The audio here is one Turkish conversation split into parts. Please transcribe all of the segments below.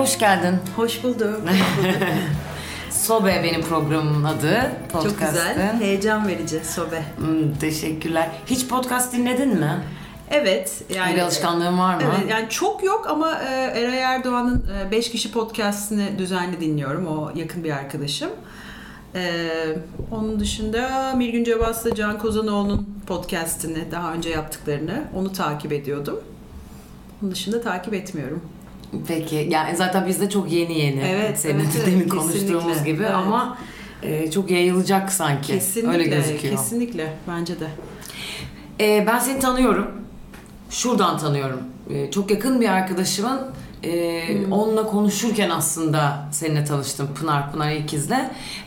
hoş geldin. Hoş bulduk. Sobe benim programımın adı. Çok güzel. Heyecan verici Sobe. Hmm, teşekkürler. Hiç podcast dinledin mi? Evet. Yani, bir alışkanlığın var mı? Evet. Yani çok yok ama e, Eray Erdoğan'ın 5 e, kişi podcastini düzenli dinliyorum. O yakın bir arkadaşım. Ee, onun dışında Mirgün Cevaz'la Can Kozanoğlu'nun podcastini daha önce yaptıklarını onu takip ediyordum. Onun dışında takip etmiyorum. Peki. Yani zaten bizde çok yeni yeni. Evet. Senin evet, demin evet, konuştuğumuz gibi evet. ama e, çok yayılacak sanki. Kesinlikle. Öyle gözüküyor. Kesinlikle. Bence de. E, ben seni tanıyorum. Şuradan tanıyorum. E, çok yakın bir arkadaşımın e, hmm. onunla konuşurken aslında seninle tanıştım Pınar Pınar İkiz'le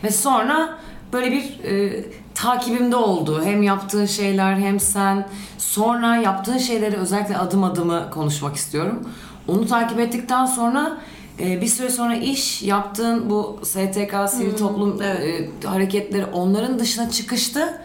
ve sonra böyle bir e, takibimde oldu. Hem yaptığın şeyler hem sen sonra yaptığın şeyleri özellikle adım adımı konuşmak istiyorum. Onu takip ettikten sonra e, bir süre sonra iş yaptığın bu STK, sivil hmm, toplum evet. e, hareketleri onların dışına çıkıştı.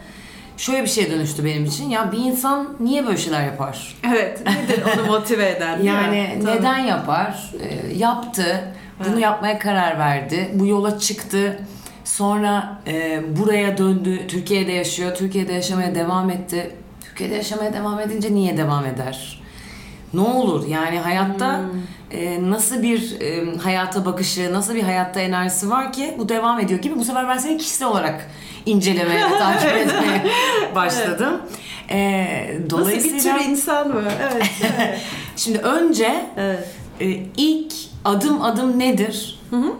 Şöyle bir şey dönüştü benim için. Ya bir insan niye böyle şeyler yapar? Evet. Nedir onu motive eden? yani ya, neden yapar? E, yaptı. Bunu evet. yapmaya karar verdi. Bu yola çıktı. Sonra e, buraya döndü. Türkiye'de yaşıyor. Türkiye'de yaşamaya devam etti. Türkiye'de yaşamaya devam edince niye devam eder? Ne olur yani hayatta hmm. e, nasıl bir e, hayata bakışı, nasıl bir hayatta enerjisi var ki bu devam ediyor gibi bu sefer ben seni kişisel olarak incelemeye, takip etmeye başladım. E, dolayısıyla nasıl bir tür insan mı? Evet. evet. Şimdi önce evet. e, ilk adım adım nedir? Hı hı.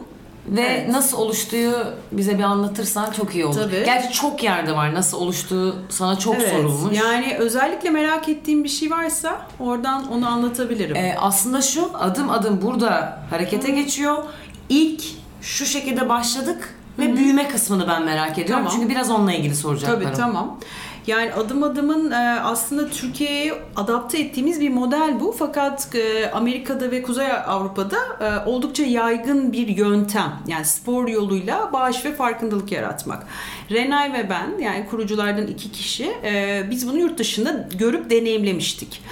Ve evet. nasıl oluştuğu bize bir anlatırsan çok iyi olur. Tabii. Gerçi çok yerde var nasıl oluştuğu sana çok evet. sorulmuş. Yani özellikle merak ettiğim bir şey varsa oradan onu anlatabilirim. Ee, aslında şu adım adım burada harekete hmm. geçiyor. İlk şu şekilde başladık ve hmm. büyüme kısmını ben merak ediyorum. Tamam. Çünkü biraz onunla ilgili soracaklarım. Tabii tamam. Yani adım adımın e, aslında Türkiye'ye adapte ettiğimiz bir model bu. Fakat e, Amerika'da ve Kuzey Avrupa'da e, oldukça yaygın bir yöntem. Yani spor yoluyla bağış ve farkındalık yaratmak. Renay ve ben yani kuruculardan iki kişi biz bunu yurt dışında görüp deneyimlemiştik.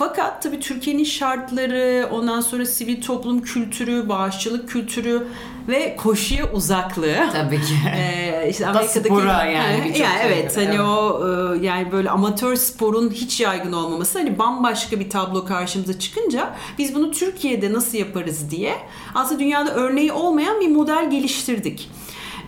Fakat tabii Türkiye'nin şartları, ondan sonra sivil toplum kültürü, bağışçılık kültürü ve koşuya uzaklığı. Tabii ki. Ee, işte Amerika'daki spora yani. yani evet hani evet. o e, yani böyle amatör sporun hiç yaygın olmaması hani bambaşka bir tablo karşımıza çıkınca biz bunu Türkiye'de nasıl yaparız diye aslında dünyada örneği olmayan bir model geliştirdik.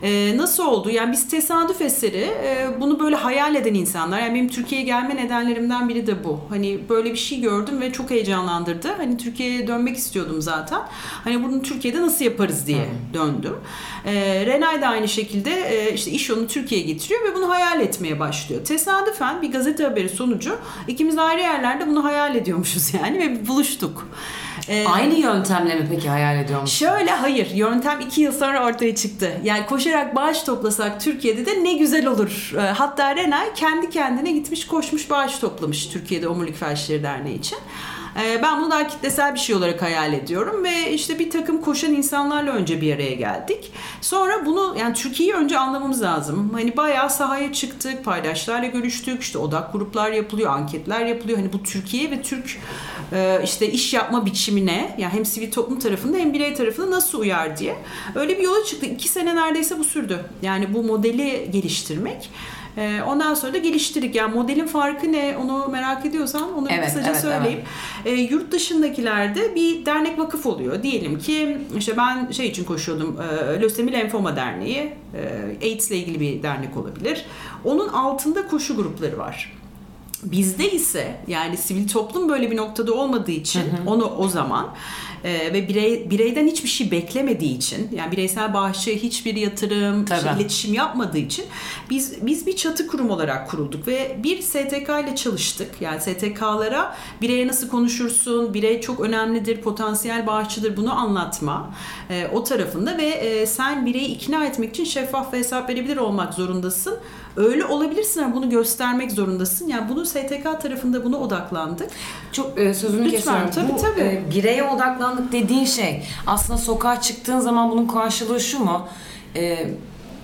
E, nasıl oldu? Yani biz tesadüf eseri e, bunu böyle hayal eden insanlar. Yani benim Türkiye'ye gelme nedenlerimden biri de bu. Hani böyle bir şey gördüm ve çok heyecanlandırdı. Hani Türkiye'ye dönmek istiyordum zaten. Hani bunu Türkiye'de nasıl yaparız diye döndüm. E, Renay da aynı şekilde e, işte iş onu Türkiye'ye getiriyor ve bunu hayal etmeye başlıyor. Tesadüfen bir gazete haberi sonucu ikimiz ayrı yerlerde bunu hayal ediyormuşuz yani ve buluştuk. Ee, Aynı yöntemle mi peki hayal ediyor musun? Şöyle hayır. Yöntem iki yıl sonra ortaya çıktı. Yani koşarak bağış toplasak Türkiye'de de ne güzel olur. Ee, hatta Renay kendi kendine gitmiş koşmuş bağış toplamış Türkiye'de Omurilik Felçleri Derneği için. Ee, ben bunu daha kitlesel bir şey olarak hayal ediyorum ve işte bir takım koşan insanlarla önce bir araya geldik. Sonra bunu yani Türkiye'yi önce anlamamız lazım. Hani bayağı sahaya çıktık, paydaşlarla görüştük, işte odak gruplar yapılıyor, anketler yapılıyor. Hani bu Türkiye ve Türk e, işte iş yapma biçimine yani hem sivil toplum tarafında hem birey tarafında nasıl uyar diye. Öyle bir yola çıktık. İki sene neredeyse bu sürdü. Yani bu modeli geliştirmek. E, ondan sonra da geliştirdik. Yani modelin farkı ne onu merak ediyorsan onu evet, kısaca evet, söyleyeyim. Evet. E, yurt dışındakilerde bir dernek vakıf oluyor. Diyelim ki işte ben şey için koşuyordum. E, Lösemi Lenfoma Derneği. E, AIDS ile ilgili bir dernek olabilir. Onun altında koşu grupları var. Bizde ise yani sivil toplum böyle bir noktada olmadığı için hı hı. onu o zaman e, ve birey bireyden hiçbir şey beklemediği için yani bireysel bağışçı hiçbir yatırım, işte, iletişim yapmadığı için biz biz bir çatı kurum olarak kurulduk ve bir STK ile çalıştık. Yani STK'lara bireye nasıl konuşursun, birey çok önemlidir, potansiyel bağışçıdır bunu anlatma e, o tarafında ve e, sen bireyi ikna etmek için şeffaf ve hesap verebilir olmak zorundasın. Öyle olabilirsin ama bunu göstermek zorundasın. Yani bunu STK tarafında buna odaklandık. Çok e, sözünü Lütfen, kesiyorum. Tabii, Bu, tabii. E, bireye odaklandık dediğin şey aslında sokağa çıktığın zaman bunun karşılığı şu mu? E,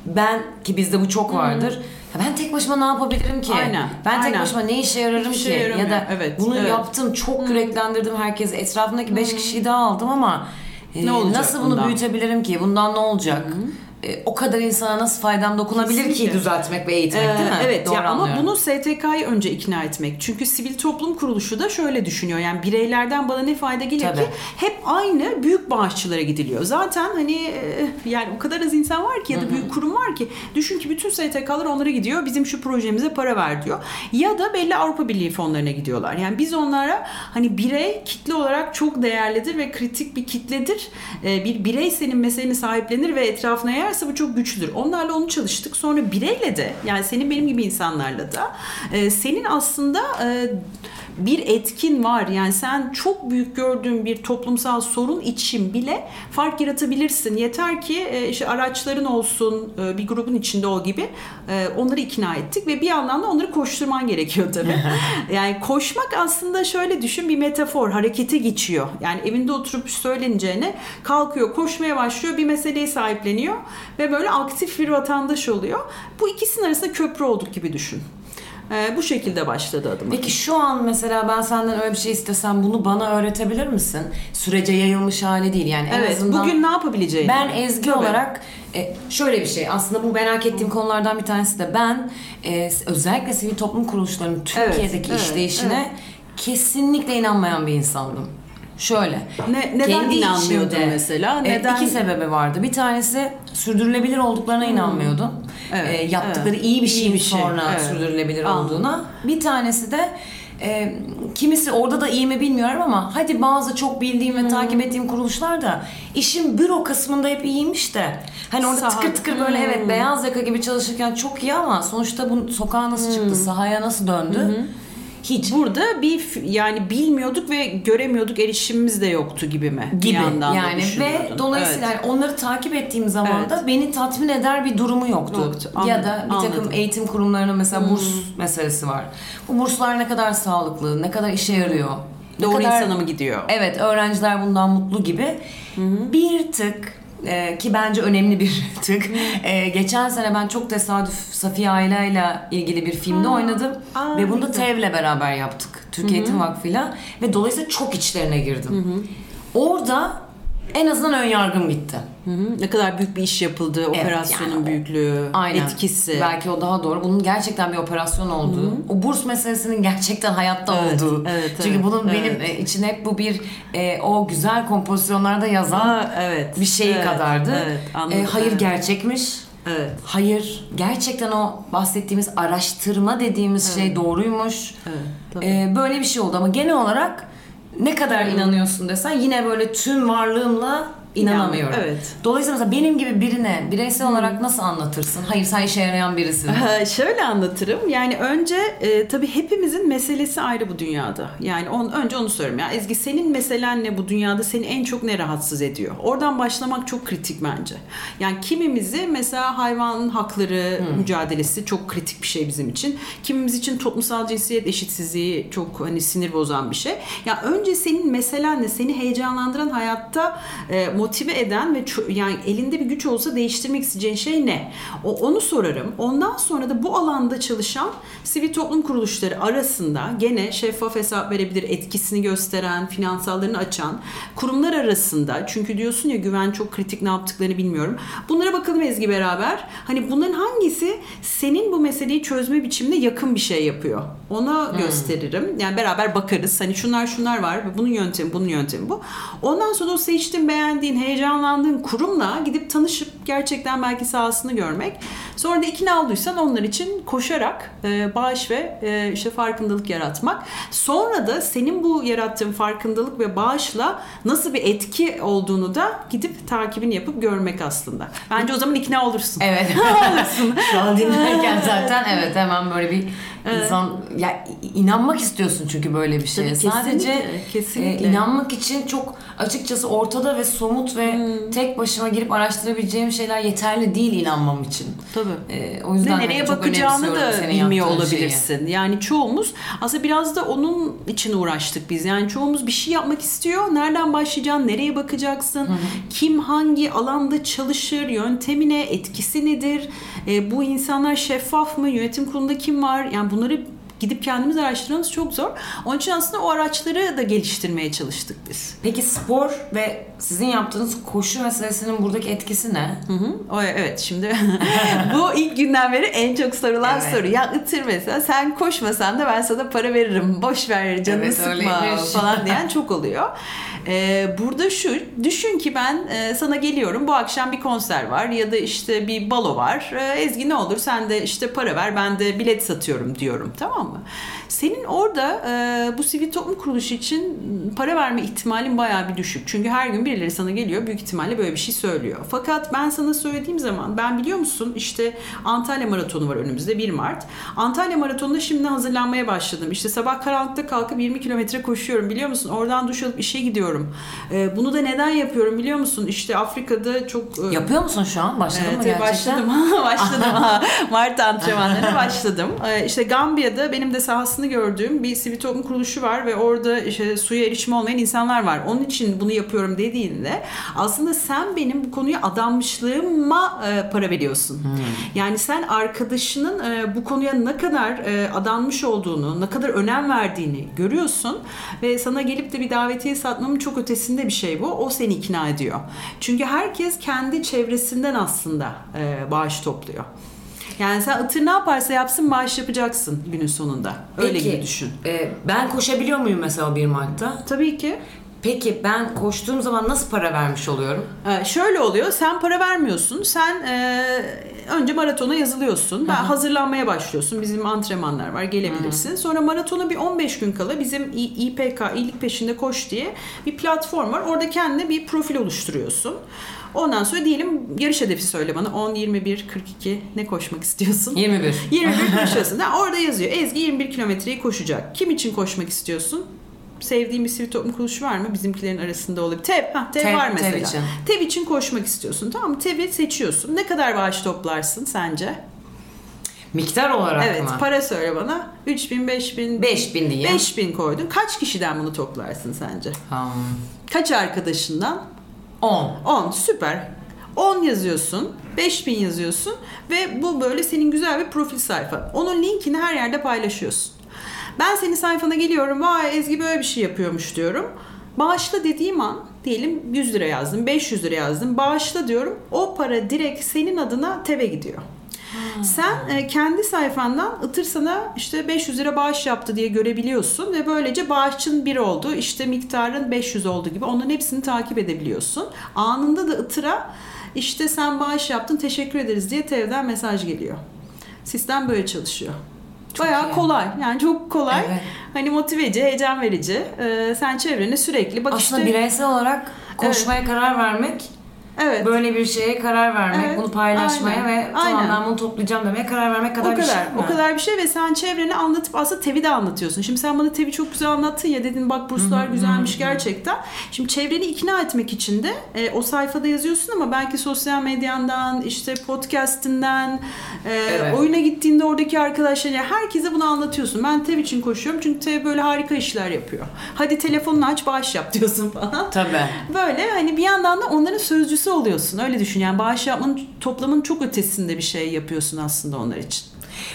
ben ki bizde bu çok vardır. Hmm. ben tek başıma ne yapabilirim ki? Aynen. Ben tek aynen. başıma ne işe yararım Hiçbir ki? ya da evet, bunu evet. yaptım, çok yüreklendirdim herkesi. Etrafındaki beş hmm. kişiyi daha aldım ama e, Ne olacak nasıl bunu bundan? büyütebilirim ki? Bundan ne olacak? E, o kadar insana nasıl faydam dokunabilir ki Kesinlikle. düzeltmek ve eğitmek Ee, değil mi? Evet Doğru ya ama bunu STK'yı önce ikna etmek. Çünkü sivil toplum kuruluşu da şöyle düşünüyor. Yani bireylerden bana ne fayda gelir Tabii. ki hep aynı büyük bağışçılara gidiliyor. Zaten hani e, yani o kadar az insan var ki ya da büyük kurum var ki düşün ki bütün STK'lar onlara gidiyor. Bizim şu projemize para ver diyor. Ya da belli Avrupa Birliği fonlarına gidiyorlar. Yani biz onlara hani birey kitle olarak çok değerlidir ve kritik bir kitledir. Ee, bir birey senin meseleni sahiplenir ve etrafına yayarsa bu çok güçlüdür. Onlarla onu çalıştık. Sonra bireyle de yani senin benim gibi insanlarla da e, senin aslında e, bir etkin var. Yani sen çok büyük gördüğün bir toplumsal sorun için bile fark yaratabilirsin. Yeter ki e, işte araçların olsun, e, bir grubun içinde ol gibi e, onları ikna ettik ve bir yandan da onları koşturman gerekiyor tabii. yani koşmak aslında şöyle düşün bir metafor, harekete geçiyor. Yani evinde oturup söyleneceğine kalkıyor, koşmaya başlıyor, bir meseleyi sahipleniyor ve böyle aktif bir vatandaş oluyor. Bu ikisinin arasında köprü olduk gibi düşün. E, bu şekilde başladı adım. Peki şu an mesela ben senden öyle bir şey istesem bunu bana öğretebilir misin? Sürece yayılmış hali değil yani en Evet, azından. bugün ne yapabileceğini. Ben Ezgi Tabii. olarak e, şöyle bir şey aslında bu merak ettiğim konulardan bir tanesi de ben e, özellikle sivil toplum kuruluşlarının Türkiye'deki evet, işleyişine kesinlikle inanmayan bir insandım. Şöyle. Ne, neden kendi inanmıyordun mesela? e, Neden? iki sebebi vardı. Bir tanesi sürdürülebilir olduklarına inanmıyordum. Evet, E, yaptıkları evet. iyi bir İyi şeyin bir şey, sonra evet. sürdürülebilir Anladım. olduğuna. Bir tanesi de e, kimisi orada da iyi mi bilmiyorum ama hadi bazı çok bildiğim ve takip ettiğim kuruluşlar da işin büro kısmında hep iyiymiş de. Hani orada Saha- tıkır tıkır böyle evet beyaz yaka gibi çalışırken çok iyi ama sonuçta bu sokağa nasıl çıktı, sahaya nasıl döndü? Hiç. Burada bir yani bilmiyorduk ve göremiyorduk erişimimiz de yoktu gibi mi? Bir gibi yandan da yani ve dolayısıyla Evet. onları takip ettiğim zaman Evet. da beni tatmin eder bir durumu yoktu. Yoktu. Ya da bir takım anladım. Hmm. eğitim kurumlarının mesela burs meselesi var. Bu burslar ne kadar sağlıklı, ne kadar işe yarıyor? Doğru kadar- insana mı gidiyor? Evet, öğrenciler bundan mutlu gibi. Bir tık e, ki bence önemli bir tık. E, geçen sene ben çok tesadüf Safiye Ayla ile ilgili bir filmde Aa, oynadım aa, ve bunu da güzel. TEV'le beraber yaptık. Türkiye Eğitim Vakfı'yla ve dolayısıyla çok içlerine girdim. Orada en azından ön yargım gitti. Hı hı. Ne kadar büyük bir iş yapıldı, operasyonun yani büyüklüğü, Aynen. etkisi. Belki o daha doğru. Bunun gerçekten bir operasyon olduğu, o burs meselesinin gerçekten hayatta Evet, olduğu. evet, Çünkü evet, bunun evet. benim e, için hep bu bir e, o güzel kompozisyonlarda yazan Aa, evet. bir şey Evet, kadardı. Evet, anladım. E, hayır evet. gerçekmiş. Evet. Hayır gerçekten o bahsettiğimiz araştırma dediğimiz şey doğruymuş. Evet, tabii. E, böyle bir şey oldu ama genel olarak ne kadar inanıyorsun desen yine böyle tüm varlığımla inanamıyorum. evet. Dolayısıyla mesela benim gibi birine bireysel olarak nasıl anlatırsın? Hayır sen işe yarayan birisin. Ee, Şöyle anlatırım. Yani önce e, tabii hepimizin meselesi ayrı bu dünyada. Yani on, önce onu söyleyeyim. Ya Ezgi senin meselen ne bu dünyada? Seni en çok ne rahatsız ediyor? Oradan başlamak çok kritik bence. Yani kimimizi mesela hayvanın hakları mücadelesi çok kritik bir şey bizim için. Kimimiz için toplumsal cinsiyet eşitsizliği çok hani sinir bozan bir şey. Ya önce senin meselen ne? Seni heyecanlandıran hayatta e, motive eden ve yani elinde bir güç olsa değiştirmek isteyeceğin şey ne? O onu sorarım. Ondan sonra da bu alanda çalışan sivil toplum kuruluşları arasında gene şeffaf hesap verebilir, etkisini gösteren, finansallarını açan kurumlar arasında çünkü diyorsun ya güven çok kritik ne yaptıklarını bilmiyorum. Bunlara bakalım Ezgi beraber. Hani bunların hangisi senin bu meseleyi çözme biçimine yakın bir şey yapıyor? Ona gösteririm. Yani beraber bakarız. Hani şunlar şunlar var. Bunun yöntemi, bunun yöntemi bu. Ondan sonra o seçtiğin, beğendiğin, heyecanlandığın kurumla gidip tanışıp gerçekten belki sahasını görmek. Sonra da ikna olduysan onlar için koşarak e, bağış ve e, işte farkındalık yaratmak. Sonra da senin bu yarattığın farkındalık ve bağışla nasıl bir etki olduğunu da gidip takibini yapıp görmek aslında. Bence o zaman ikna olursun. Evet. Şu an dinlerken zaten evet hemen böyle bir insan ya inanmak istiyorsun çünkü böyle bir şeye. Tabii, kesinlikle, Sadece kesinlikle. e, inanmak için çok açıkçası ortada ve somut ve Hmm. tek başıma girip araştırabileceğim şeyler yeterli değil inanmam için. Tabii. E, o yüzden nereye hani çok bakacağını da bilmiyor yaptığın şeyi. olabilirsin. Yani çoğumuz aslında biraz da onun için uğraştık biz. Yani çoğumuz bir şey yapmak istiyor. Nereden başlayacaksın? Nereye bakacaksın? Kim hangi alanda çalışır? Yöntemi ne? Etkisi nedir? E, bu insanlar şeffaf mı? Yönetim kurulunda kim var? Yani bunları gidip kendimiz araştırmamız çok zor. Onun için aslında o araçları da geliştirmeye çalıştık biz. Peki spor ve sizin yaptığınız koşu meselesinin buradaki etkisi ne? Hı hı. O, evet şimdi bu ilk günden beri en çok sorulan Evet. soru. Ya ıtır mesela sen koşmasan da ben sana para veririm. Boş ver canını Evet, sıkma öyleymiş. falan diyen çok oluyor. Ee, burada şu düşün ki ben e, sana geliyorum bu akşam bir konser var ya da işte bir balo var. Ee, Ezgi ne olur sen de işte para ver ben de bilet satıyorum diyorum tamam mı? Senin orada e, bu sivil toplum kuruluşu için para verme ihtimalin bayağı bir düşük. Çünkü her gün birileri sana geliyor büyük ihtimalle böyle bir şey söylüyor. Fakat ben sana söylediğim zaman ben biliyor musun işte Antalya Maratonu var önümüzde 1 Mart. Antalya Maratonu'na şimdi hazırlanmaya başladım. İşte sabah karanlıkta kalkıp 20 kilometre koşuyorum biliyor musun? Oradan duş alıp işe gidiyorum. E, bunu da neden yapıyorum biliyor musun? İşte Afrika'da çok... e, Yapıyor musun şu an? Başladın Evet, mı gerçekten? başladım. başladım. Mart antrenmanlarına başladım. Ee, işte Gambiya'da benim de sahasını gördüğüm bir sivil toplum kuruluşu var ve orada işte suya erişimi olmayan insanlar var. Onun için bunu yapıyorum dediğinde aslında sen benim bu konuya adanmışlığıma e, para veriyorsun. Yani sen arkadaşının e, bu konuya ne kadar e, adanmış olduğunu, ne kadar önem verdiğini görüyorsun ve sana gelip de bir davetiye satmamın çok ötesinde bir şey bu. O seni ikna ediyor. Çünkü herkes kendi çevresinden aslında e, bağış topluyor. Yani sen ıtır ne yaparsa yapsın bağış yapacaksın günün sonunda. Öyle Peki, gibi düşün. e, ben koşabiliyor muyum mesela 1 Mart'ta? Tabii ki. Peki ben koştuğum zaman nasıl para vermiş oluyorum? Ee, şöyle oluyor. Sen para vermiyorsun. Sen e, önce maratona yazılıyorsun. Ben hazırlanmaya başlıyorsun. Bizim antrenmanlar var. Gelebilirsin. Sonra maratona bir 15 gün kala bizim İ- İPK iyilik peşinde koş diye bir platform var. Orada kendine bir profil oluşturuyorsun. Ondan sonra diyelim yarış hedefi söyle bana. 10, 21, 42 ne koşmak istiyorsun? 21. 21 koşuyorsun. Ha, orada yazıyor. Ezgi 21 kilometreyi koşacak. Kim için koşmak istiyorsun? Sevdiğin bir sivil toplum kuruluşu var mı? Bizimkilerin arasında olabilir. TEV, ha, TEV, TEV, var TEV mesela. için. TEV için koşmak istiyorsun. Tamam mı? TEV'i seçiyorsun. Ne kadar bağış toplarsın sence? Miktar olarak evet, mı? para söyle bana. 3000, 5000, 5000 diye. 5000 koydun. Kaç kişiden bunu toplarsın sence? Hmm. Kaç arkadaşından? 10. 10 süper. 10 yazıyorsun, 5000 yazıyorsun ve bu böyle senin güzel bir profil sayfa. Onun linkini her yerde paylaşıyorsun. Ben senin sayfana geliyorum, vay Ezgi böyle bir şey yapıyormuş diyorum. Bağışla dediğim an diyelim 100 lira yazdım, 500 lira yazdım. Bağışla diyorum. O para direkt senin adına TEV'e gidiyor. Sen e, kendi sayfandan Itır sana işte 500 lira bağış yaptı diye görebiliyorsun ve böylece bağışçın bir oldu. İşte miktarın 500 oldu gibi onların hepsini takip edebiliyorsun. Anında da Itır'a işte sen bağış yaptın teşekkür ederiz diye TEV'den mesaj geliyor. Sistem böyle çalışıyor. Çok Bayağı iyi. kolay. Yani çok kolay. Evet. Hani motiveci, heyecan verici. Ee, sen çevrene sürekli bak Aslında işte bireysel olarak koşmaya karar vermek, evet. böyle bir şeye karar vermek, Evet, bunu paylaşmaya aynen, ve tamam aynen. ben bunu toplayacağım demeye karar vermek kadar, o kadar, bir şey mi? o kadar bir şey ve sen çevrene anlatıp aslında TEV'i de anlatıyorsun. Şimdi sen bana TEV'i çok güzel anlattın ya dedin bak burslar güzelmiş gerçekten. Şimdi çevreni ikna etmek için de e, o sayfada yazıyorsun ama belki sosyal medyandan, işte podcastinden, e, Evet. oyuna gittiğinde oradaki arkadaşlarına herkese bunu anlatıyorsun. Ben TEV için koşuyorum çünkü TEV böyle harika işler yapıyor. Hadi telefonunu aç bağış yap diyorsun falan. Tabii. Böyle hani bir yandan da onların sözcüsü oluyorsun. Öyle düşün yani bağış yapmanın toplamın çok ötesinde bir şey yapıyorsun aslında onlar için.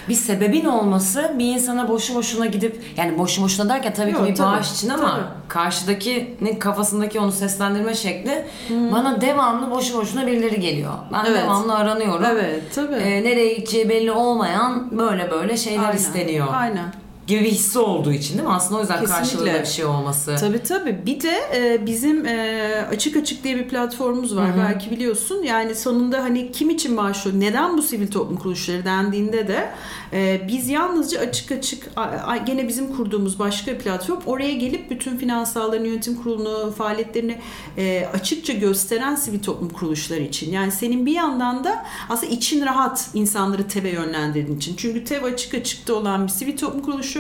Bir sebebin olması bir insana boşu boşuna gidip yani boşu boşuna derken tabii Yok, ki bir tabii, bağış için ama tabii. karşıdakinin kafasındaki onu seslendirme şekli bana devamlı boşu boşuna birileri geliyor. Ben Evet. devamlı aranıyorum. Evet tabii. Ee, nereye gideceği belli olmayan böyle böyle şeyler Aynen, isteniyor. Aynen. Gibi bir hissi olduğu için değil mi? Aslında o yüzden Kesinlikle. karşılığında bir şey olması. Tabii tabii. Bir de e, bizim e, Açık Açık diye bir platformumuz var. Belki biliyorsun. Yani sonunda hani kim için başlıyor? Neden bu sivil toplum kuruluşları dendiğinde de e, biz yalnızca Açık Açık a- gene bizim kurduğumuz başka bir platform. Oraya gelip bütün finansalların yönetim kurulunu, faaliyetlerini e, açıkça gösteren sivil toplum kuruluşları için. Yani senin bir yandan da aslında için rahat insanları TEV'e yönlendirdiğin için. Çünkü TEV açık açıkta olan bir sivil toplum kuruluşu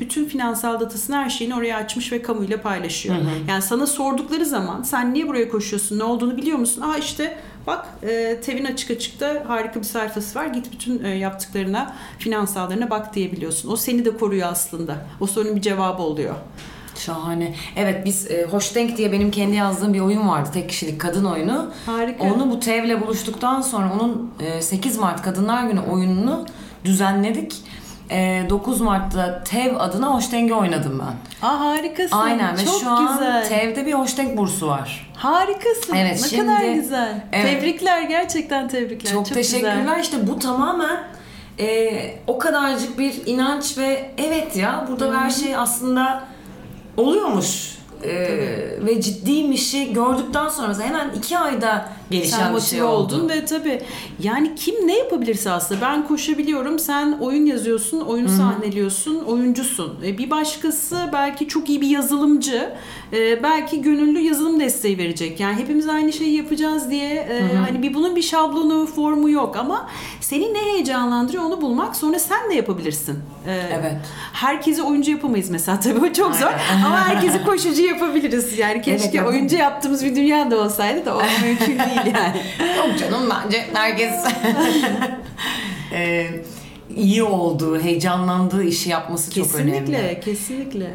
bütün finansal datasını her şeyini oraya açmış ve kamuyla paylaşıyor. Yani sana sordukları zaman sen niye buraya koşuyorsun ne olduğunu biliyor musun? Aa işte bak e, TEV'in açık açıkta harika bir sayfası var. Git bütün e, yaptıklarına, finansallarına bak diyebiliyorsun. O seni de koruyor aslında. O sorunun bir cevabı oluyor. Şahane. Evet biz e, Hoş Denk diye benim kendi yazdığım bir oyun vardı. Tek kişilik kadın oyunu. Harika. Onu bu TEV'le buluştuktan sonra onun e, 8 Mart Kadınlar Günü oyununu düzenledik. E, 9 Mart'ta TEV adına hoştenge oynadım ben. Aa harikasın. Aynen ve Çok şu an güzel. TEV'de bir hoştenk bursu var. Harikasın. Evet, ne şimdi- kadar güzel. Evet. Tebrikler gerçekten tebrikler. Çok, teşekkürler. Güzel. İşte bu tamamen e, o kadarcık bir inanç ve evet ya burada her şey aslında oluyormuş. E, ve ciddiymişi gördükten sonra hemen iki ayda gelişen Sen bir motive şey oldu. oldun ve tabii yani kim ne yapabilirse aslında ben koşabiliyorum sen oyun yazıyorsun oyunu sahneliyorsun oyuncusun E, bir başkası belki çok iyi bir yazılımcı e, belki gönüllü yazılım desteği verecek yani hepimiz aynı şeyi yapacağız diye e, hani bir bunun bir şablonu formu yok ama seni ne heyecanlandırıyor onu bulmak sonra sen de yapabilirsin. E, Evet. Herkesi oyuncu yapamayız mesela tabii o çok zor Aynen. ama herkesi koşucu yapabiliriz yani keşke Evet oyuncu yaptığımız bir dünya da olsaydı da o mümkün değil yani. Yok canım bence herkes e, iyi olduğu, heyecanlandığı işi yapması çok önemli. Kesinlikle, kesinlikle.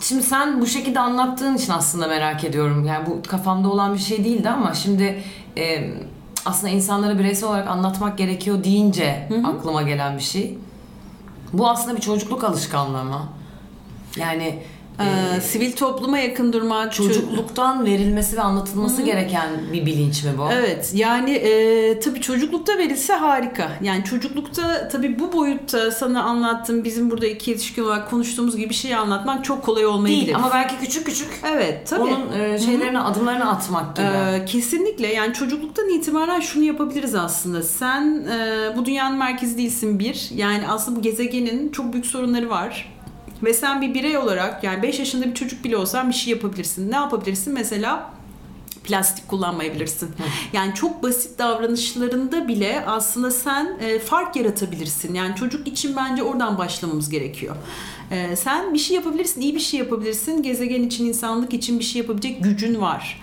Şimdi sen bu şekilde anlattığın için aslında merak ediyorum. Yani bu kafamda olan bir şey değildi ama şimdi e, aslında insanlara bireysel olarak anlatmak gerekiyor deyince aklıma gelen bir şey. Bu aslında bir çocukluk alışkanlığı mı? Yani Ee, sivil topluma yakın çocuk çocukluktan verilmesi ve anlatılması gereken bir bilinç mi bu? Evet yani e, tabii çocuklukta verilse harika. Yani çocuklukta tabii bu boyutta sana anlattığım bizim burada iki yetişkin olarak konuştuğumuz gibi bir şey anlatmak çok kolay olmayabilir. Değil ama belki küçük küçük evet tabii. onun e, şeylerini adımlarını atmak gibi. Ee, kesinlikle yani çocukluktan itibaren şunu yapabiliriz aslında. Sen e, bu dünyanın merkezi değilsin bir. Yani aslında bu gezegenin çok büyük sorunları var. Ve sen bir birey olarak yani 5 yaşında bir çocuk bile olsan bir şey yapabilirsin. Ne yapabilirsin? Mesela plastik kullanmayabilirsin. Yani çok basit davranışlarında bile aslında sen e, fark yaratabilirsin. Yani çocuk için bence oradan başlamamız gerekiyor. E, sen bir şey yapabilirsin, iyi bir şey yapabilirsin. Gezegen için, insanlık için bir şey yapabilecek gücün var.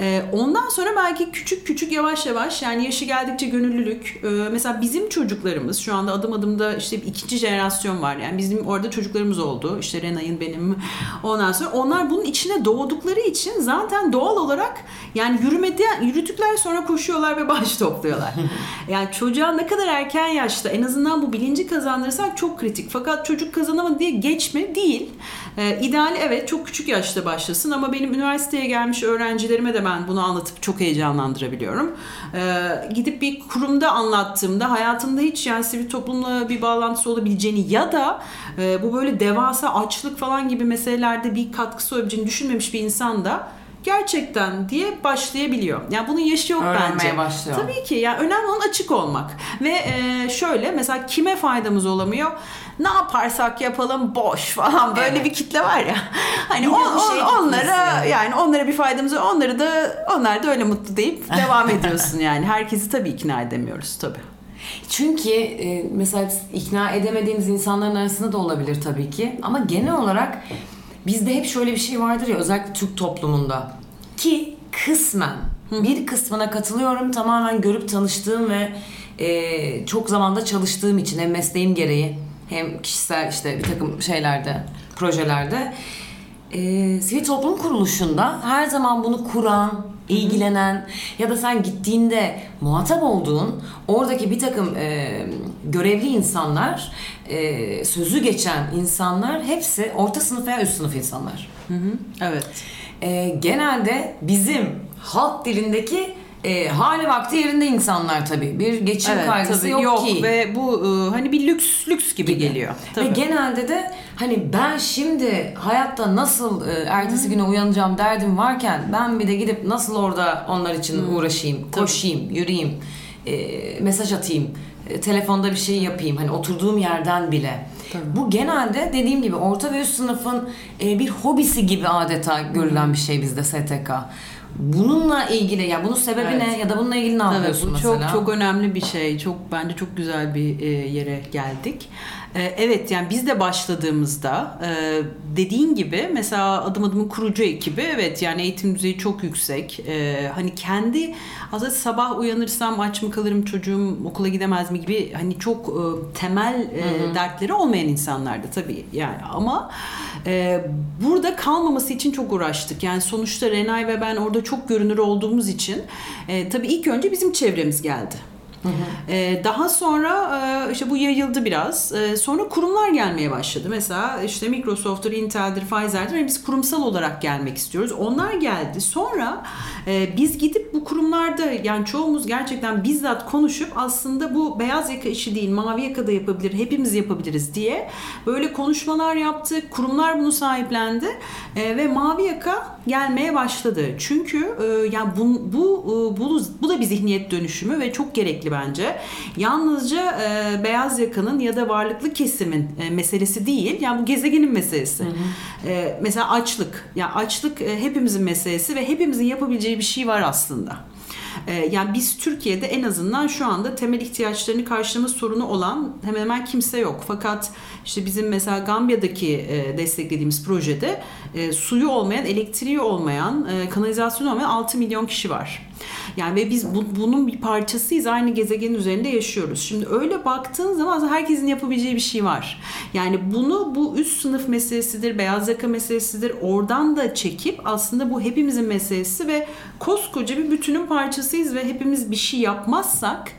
E, ondan sonra belki küçük küçük yavaş yavaş yani yaşı geldikçe gönüllülük. E, mesela bizim çocuklarımız şu anda adım adımda işte ikinci jenerasyon var. Yani bizim orada çocuklarımız oldu. İşte Renay'ın benim. Ondan sonra onlar bunun içine doğdukları için zaten doğal olarak yani yürümede yürüdükler sonra koşuyorlar ve baş topluyorlar. yani çocuğa ne kadar erken yaşta en azından bu bilinci kazandırırsak çok kritik. Fakat çocuk kazanamadı diye geçme değil. Ee, ideal evet çok küçük yaşta başlasın ama benim üniversiteye gelmiş öğrencilerime de ben bunu anlatıp çok heyecanlandırabiliyorum. Ee, gidip bir kurumda anlattığımda hayatında hiç yani sivil toplumla bir bağlantısı olabileceğini ya da e, bu böyle devasa açlık falan gibi meselelerde bir katkısı olabileceğini düşünmemiş bir insan da gerçekten diye başlayabiliyor. Yani bunun yaşı yok Öğrenmeye bence. başlıyor. Tabii ki. Yani önemli olan açık olmak. Ve e, şöyle mesela kime faydamız olamıyor? Ne yaparsak yapalım boş falan böyle Evet. bir kitle var ya. Hani on, bu şey on- onlara yani onlara bir faydamız yok. Onları da onlar da öyle mutlu deyip devam ediyorsun yani. Herkesi tabii ikna edemiyoruz tabii. Çünkü e, mesela ikna edemediğimiz insanların arasında da olabilir tabii ki. Ama genel olarak bizde hep şöyle bir şey vardır ya özellikle Türk toplumunda. Ki kısmen bir kısmına katılıyorum tamamen görüp tanıştığım ve e, çok zamanda çalıştığım için hem mesleğim gereği hem kişisel işte bir takım şeylerde, projelerde e, sivil toplum kuruluşunda her zaman bunu kuran, ilgilenen ya da sen gittiğinde muhatap olduğun oradaki bir takım e, görevli insanlar, e, sözü geçen insanlar hepsi orta sınıf veya üst sınıf insanlar. Evet. E, genelde bizim halk dilindeki e, hali vakti yerinde insanlar tabii. Bir geçim Evet, kaygısı tabii. yok, yok ki. ve bu e, hani bir lüks lüks gibi, geliyor. Tabii. Ve genelde de hani ben şimdi hayatta nasıl e, ertesi güne uyanacağım derdim varken ben bir de gidip nasıl orada onlar için uğraşayım, koşayım, yürüyeyim, e, mesaj atayım, e, telefonda bir şey yapayım hani oturduğum yerden bile. Bu genelde dediğim gibi orta ve üst sınıfın e, bir hobisi gibi adeta görülen bir şey bizde STK. Bununla ilgili ya bunun sebebi Evet. ne ya da bununla ilgili ne Evet, yapıyorsun bu mesela? çok çok önemli bir şey. Çok bence çok güzel bir e, yere geldik. E, evet yani biz de başladığımızda e, dediğin gibi mesela adım adımın kurucu ekibi evet yani eğitim düzeyi çok yüksek. E, hani kendi aslında sabah uyanırsam aç mı kalırım çocuğum okula gidemez mi gibi hani çok e, temel e, dertleri olmayan insanlardı tabii yani ama burada kalmaması için çok uğraştık. Yani sonuçta Renay ve ben orada çok görünür olduğumuz için tabii ilk önce bizim çevremiz geldi. Ee, daha sonra e, işte bu yayıldı biraz. Ee, sonra kurumlar gelmeye başladı. Mesela işte Microsoft'tur, Intel'dir, Pfizer'dir ve biz kurumsal olarak gelmek istiyoruz. Onlar geldi. Sonra e, biz gidip bu kurumlarda yani çoğumuz gerçekten bizzat konuşup aslında bu beyaz yaka işi değil mavi yaka da yapabilir, hepimiz yapabiliriz diye böyle konuşmalar yaptık. Kurumlar bunu sahiplendi E, ve mavi yaka gelmeye başladı. Çünkü e, yani bu, bu, e, bu, bu da bir zihniyet dönüşümü ve çok gerekli bence. Yalnızca e, beyaz yakanın ya da varlıklı kesimin e, meselesi değil. Yani bu gezegenin meselesi. E, mesela açlık. Yani açlık e, hepimizin meselesi ve hepimizin yapabileceği bir şey var aslında. E, Yani biz Türkiye'de en azından şu anda temel ihtiyaçlarını karşılama sorunu olan hemen hemen kimse yok. Fakat işte bizim mesela Gambiya'daki e, desteklediğimiz projede e, suyu olmayan, elektriği olmayan, e, kanalizasyonu olmayan 6 milyon kişi var. Yani ve biz bu, bunun bir parçasıyız. Aynı gezegenin üzerinde yaşıyoruz. Şimdi öyle baktığın zaman herkesin yapabileceği bir şey var. Yani bunu bu üst sınıf meselesidir, beyaz yaka meselesidir. Oradan da çekip aslında bu hepimizin meselesi ve koskoca bir bütünün parçasıyız ve hepimiz bir şey yapmazsak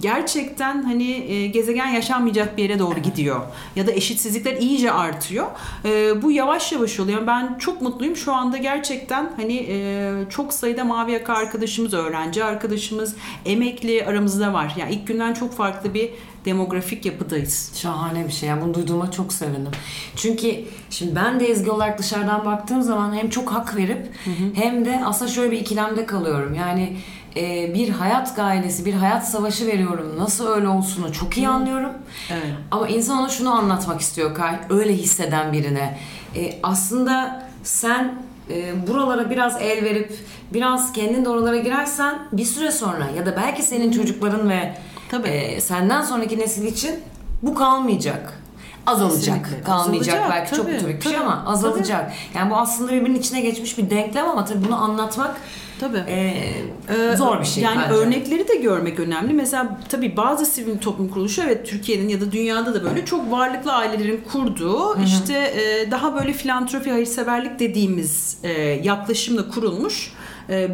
gerçekten hani e, gezegen yaşanmayacak bir yere doğru gidiyor. Ya da eşitsizlikler iyice artıyor. E, bu yavaş yavaş oluyor. Ben çok mutluyum. Şu anda gerçekten hani e, çok sayıda mavi yaka arkadaşımız, öğrenci arkadaşımız, emekli aramızda var. Yani ilk günden çok farklı bir demografik yapıdayız. Şahane bir şey. Yani bunu duyduğuma çok sevindim. Çünkü şimdi ben de Ezgi olarak dışarıdan baktığım zaman hem çok hak verip hem de aslında şöyle bir ikilemde kalıyorum. Yani e, bir hayat gailesi, bir hayat savaşı veriyorum. Nasıl öyle olsunu çok iyi anlıyorum. Evet. Ama insan ona şunu anlatmak istiyor Kay, öyle hisseden birine. E, aslında sen e, buralara biraz el verip biraz kendin de oralara girersen bir süre sonra ya da belki senin çocukların ve Tabii. e, senden sonraki nesil için bu kalmayacak. Azalacak. Kesinlikle. Kalmayacak. Azalacak, belki çok tabii, ütopik bir şey tabii, ama azalacak. Yani bu aslında birbirinin içine geçmiş bir denklem ama tabii bunu anlatmak Tabii. e, Ee, zor bir şey Yani bence. örnekleri de görmek önemli. Mesela tabii bazı sivil toplum kuruluşu evet Türkiye'nin ya da dünyada da böyle çok varlıklı ailelerin kurduğu işte e, daha böyle filantrofi hayırseverlik dediğimiz e, yaklaşımla kurulmuş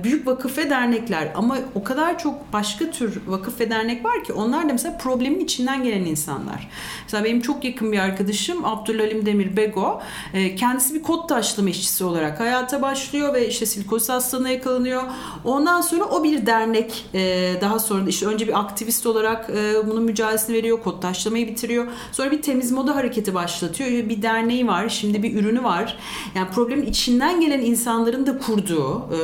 büyük vakıf ve dernekler ama o kadar çok başka tür vakıf ve dernek var ki onlar da mesela problemin içinden gelen insanlar. Mesela benim çok yakın bir arkadaşım Abdülhalim Demir Bego e, kendisi bir kod taşlama işçisi olarak hayata başlıyor ve işte silikoz hastalığına yakalanıyor. Ondan sonra o bir dernek e, daha sonra işte önce bir aktivist olarak e, bunun mücadelesini veriyor. Kod taşlamayı bitiriyor. Sonra bir temiz moda hareketi başlatıyor. Bir derneği var. Şimdi bir ürünü var. Yani problemin içinden gelen insanların da kurduğu e,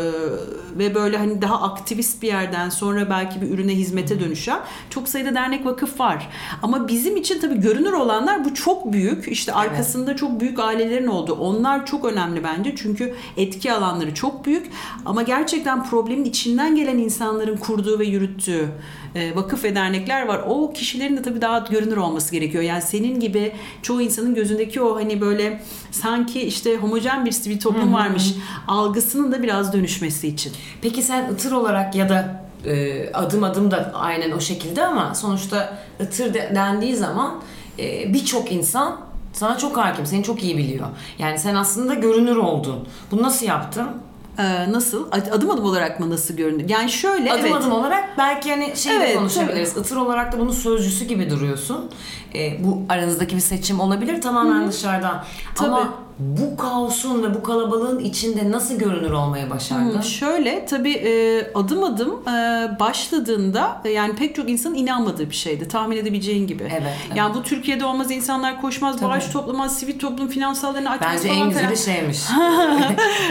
ve böyle hani daha aktivist bir yerden sonra belki bir ürüne hizmete dönüşen çok sayıda dernek vakıf var. Ama bizim için tabii görünür olanlar bu çok büyük. İşte arkasında çok büyük ailelerin olduğu. Onlar çok önemli bence. Çünkü etki alanları çok büyük. Ama gerçekten problemin içinden gelen insanların kurduğu ve yürüttüğü e, vakıf ve dernekler var. O kişilerin de tabii daha görünür olması gerekiyor. Yani senin gibi çoğu insanın gözündeki o hani böyle sanki işte homojen bir sivil toplum varmış algısının da biraz dönüşmesi için. Peki sen ıtır olarak ya da e, adım adım da aynen o şekilde ama sonuçta ıtır de- dendiği zaman e, birçok insan sana çok hakim, seni çok iyi biliyor. Yani sen aslında görünür oldun. Bunu nasıl yaptın? Ee, nasıl? Adım adım olarak mı nasıl görünür? Yani şöyle Adım evet. adım olarak belki hani şey Evet, konuşabiliriz. Itır olarak da bunun sözcüsü gibi duruyorsun. E, bu aranızdaki bir seçim olabilir tamamen dışarıdan. Tabii. Ama bu kaosun ve bu kalabalığın içinde nasıl görünür olmayı başardın? Hmm, Şöyle tabii e, adım adım e, başladığında e, yani pek çok insanın inanmadığı bir şeydi. Tahmin edebileceğin gibi. Evet, evet. Yani bu Türkiye'de olmaz insanlar koşmaz, Tabii. bağış toplamaz, sivil toplum finansallarını açmaz Bence falan en filan. güzeli şeymiş.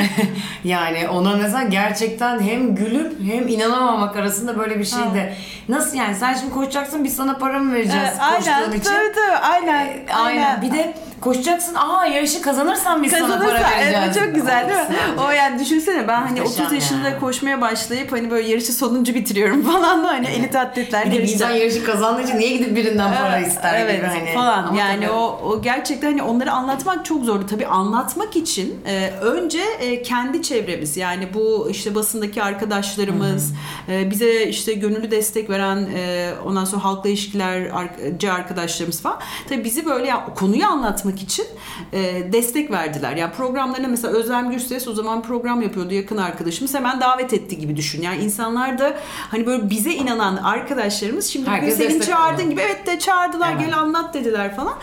yani ona mesela gerçekten hem gülüp hem inanamamak arasında böyle bir şey de. Nasıl yani sen şimdi koşacaksın biz sana para mı vereceğiz Evet, aynen, koştuğun için? tabii tabii, aynen, Ee, aynen. Bir de koşacaksın aa yarışı kazanırsan biz sana para Kazanırsa vereceğiz. evet çok güzel değil mi? O yani düşünsene ben hani Muhteşem 30 yaşında yani. koşmaya başlayıp hani böyle yarışı sonuncu bitiriyorum falan da hani elit atletler Bir insan yarışı kazandığı için niye gidip birinden para Evet, ister evet, gibi hani. falan. Ama yani tabii- o o gerçekten hani onları anlatmak çok zordu. Tabii anlatmak için e, önce e, kendi çevremiz yani bu işte basındaki arkadaşlarımız, e, bize işte gönüllü destek veren e, ondan sonra halkla ilişkilerci arkadaşlarımız falan. Tabii bizi böyle ya, konuyu anlatmak anlatmak için e, destek verdiler. Yani programlarına mesela Özlem Gürses o zaman program yapıyordu yakın arkadaşımız hemen davet etti gibi düşün. Yani insanlar da hani böyle bize inanan arkadaşlarımız şimdi Herkes senin çağırdığın gibi evet de çağırdılar Evet. gel anlat dediler falan.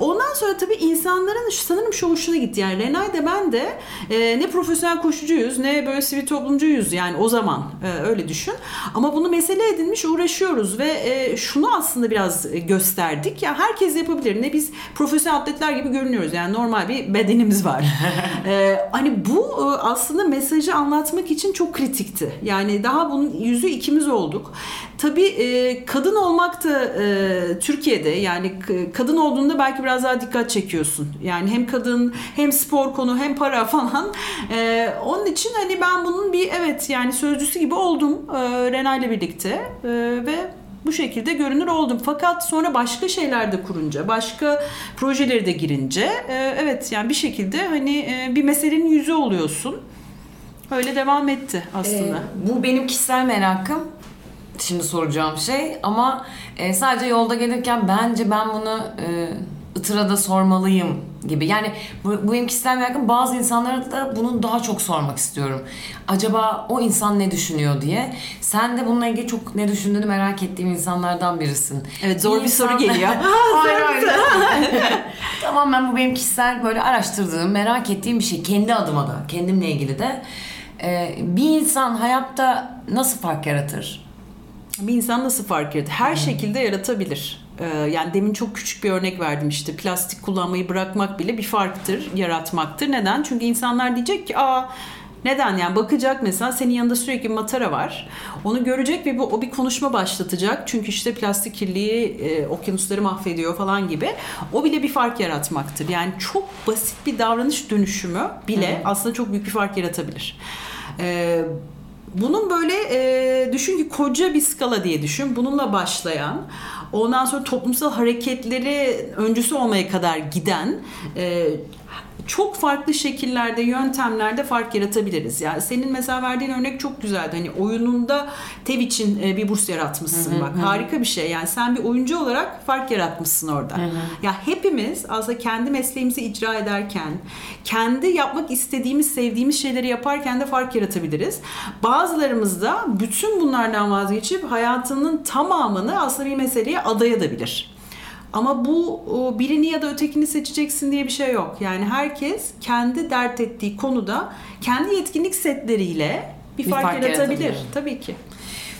Ondan sonra tabii insanların sanırım şu hoşuna gitti. Yani Renay de ben de e, ne profesyonel koşucuyuz ne böyle sivil toplumcuyuz yani o zaman e, öyle düşün. Ama bunu mesele edinmiş uğraşıyoruz ve e, şunu aslında biraz gösterdik. Ya herkes yapabilir. Ne biz profesyonel atletler gibi görünüyoruz. Yani normal bir bedenimiz var. e, hani bu e, aslında mesajı anlatmak için çok kritikti. Yani daha bunun yüzü ikimiz olduk. Tabii e, kadın olmak da e, Türkiye'de yani kadın olduğunda belki biraz daha dikkat çekiyorsun. Yani hem kadın hem spor konu hem para falan. E, onun için hani ben bunun bir evet yani sözcüsü gibi oldum e, Rena ile birlikte E, ve bu şekilde görünür oldum. Fakat sonra başka şeyler de kurunca, başka projeleri de girince e, evet yani bir şekilde hani e, bir meselenin yüzü oluyorsun. Öyle devam etti aslında. Ee, bu benim kişisel merakım. Şimdi soracağım şey ama e, sadece yolda gelirken bence ben bunu e, Itır'a da sormalıyım gibi. Yani bu, bu benim kişisel merakım. Bazı insanlara da bunu daha çok sormak istiyorum. Acaba o insan ne düşünüyor diye. Sen de bununla ilgili çok ne düşündüğünü merak ettiğim insanlardan birisin. Evet zor bir soru insan- geliyor. hayır hayır. Tamamen bu benim kişisel böyle araştırdığım, merak ettiğim bir şey. Kendi adıma da, kendimle ilgili de. Ee, bir insan hayatta nasıl fark yaratır? Bir insan nasıl fark yaratır? Her şekilde yaratabilir. Ee, yani demin çok küçük bir örnek verdim işte plastik kullanmayı bırakmak bile bir farktır, yaratmaktır. Neden? Çünkü insanlar diyecek ki aa neden yani bakacak mesela senin yanında sürekli matara var. Onu görecek ve bu o bir konuşma başlatacak. Çünkü işte plastik kirliliği e, okyanusları mahvediyor falan gibi. O bile bir fark yaratmaktır. Yani çok basit bir davranış dönüşümü bile aslında çok büyük bir fark yaratabilir. Ee, bunun böyle e, düşün ki koca bir skala diye düşün. Bununla başlayan, ondan sonra toplumsal hareketleri öncüsü olmaya kadar giden e, çok farklı şekillerde, yöntemlerde fark yaratabiliriz. Yani senin mesela verdiğin örnek çok güzeldi. Hani oyununda TEV için e, bir burs yaratmışsın. Bak harika bir şey. Yani sen bir oyuncu olarak fark yaratmışsın orada. Ya hepimiz aslında kendi mesleğimizi icra ederken, kendi yapmak istediğimiz, sevdiğimiz şeyleri yaparken de fark yaratabiliriz. Bazılarımız da bütün bunlardan vazgeçip hayatının tamamını aslında bir meseleye adayabilir. Ama bu birini ya da ötekini seçeceksin diye bir şey yok. Yani herkes kendi dert ettiği konuda kendi yetkinlik setleriyle bir, Bir fark, fark yaratabilir. yaratabilir. Tabii ki.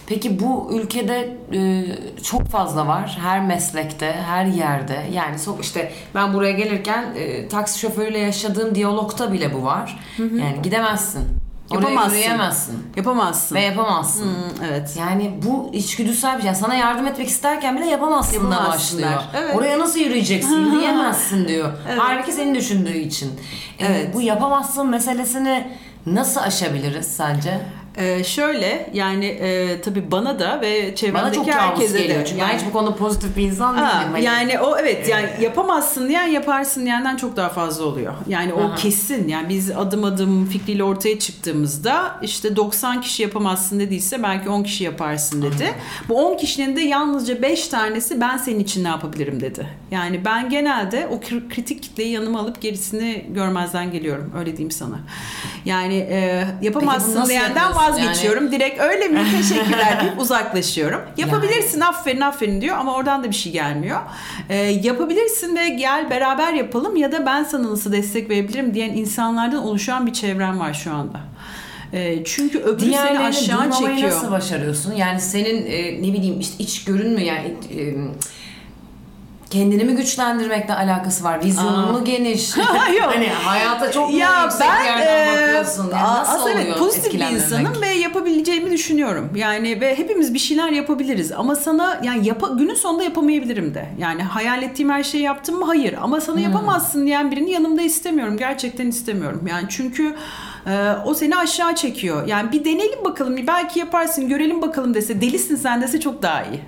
Peki bu ülkede e, çok fazla var. Her meslekte, her yerde. Yani so- işte ben buraya gelirken e, taksi şoförüyle yaşadığım diyalogta bile bu var. Yani gidemezsin. Oraya Yapamazsın. yürüyemezsin. Yapamazsın. Ve yapamazsın. Hmm, evet. Yani bu içgüdüsel bir şey. Yani sana yardım etmek isterken bile yapamazsın da başlıyor. Evet. Oraya nasıl yürüyeceksin? Yürüyemezsin diyor. Evet. Halbuki senin düşündüğü için. Ee, Evet. bu yapamazsın meselesini nasıl aşabiliriz sence? Ee, şöyle yani e, tabii bana da ve Bana çevremdeki çok kabus herkese geliyor. de. Çünkü yani, ben hiç bu konuda pozitif bir insan değilim. Ha, Hani- yani o evet yani yapamazsın diyen yaparsın diyenden çok daha fazla oluyor. Yani o Aha. kesin. Yani biz adım adım fikriyle ortaya çıktığımızda işte 90 kişi yapamazsın dediyse belki 10 kişi yaparsın dedi. Bu 10 kişinin de yalnızca 5 tanesi ben senin için ne yapabilirim dedi. Yani ben genelde o kri- kritik kitleyi yanıma alıp gerisini görmezden geliyorum. Öyle diyeyim sana. Yani e, Peki bunu yapamazsın nasıl diyenden yapıyorsun? Vazgeçiyorum. Direkt öyle mi teşekkürler deyip uzaklaşıyorum. Yapabilirsin aferin aferin diyor ama oradan da bir şey gelmiyor. Ee, yapabilirsin ve gel beraber yapalım ya da ben sana nasıl destek verebilirim diyen insanlardan oluşan bir çevrem var şu anda. Ee, çünkü öbürü seni Diğerlerini aşağı duymamayı çekiyor. nasıl başarıyorsun? Yani senin e, ne bileyim işte iç görünmü yani e, kendini mi güçlendirmekle alakası var? Vizyonun mu geniş? Yok. hani hayata çok mu ya yüksek ben yerden e, bakıyorsun? Yani nasıl aslında oluyor evet pozitif bir insanım ve yapabileceğimi düşünüyorum. Yani ve hepimiz bir şeyler yapabiliriz ama sana yani yapa, günün sonunda yapamayabilirim de. Yani hayal ettiğim her şeyi yaptım mı? Hayır. Ama Hmm. sana yapamazsın diyen birini yanımda istemiyorum. Gerçekten istemiyorum. Yani çünkü e, o seni aşağı çekiyor. Yani bir deneyelim bakalım. Belki yaparsın, görelim bakalım dese, delisin sen dese çok daha iyi.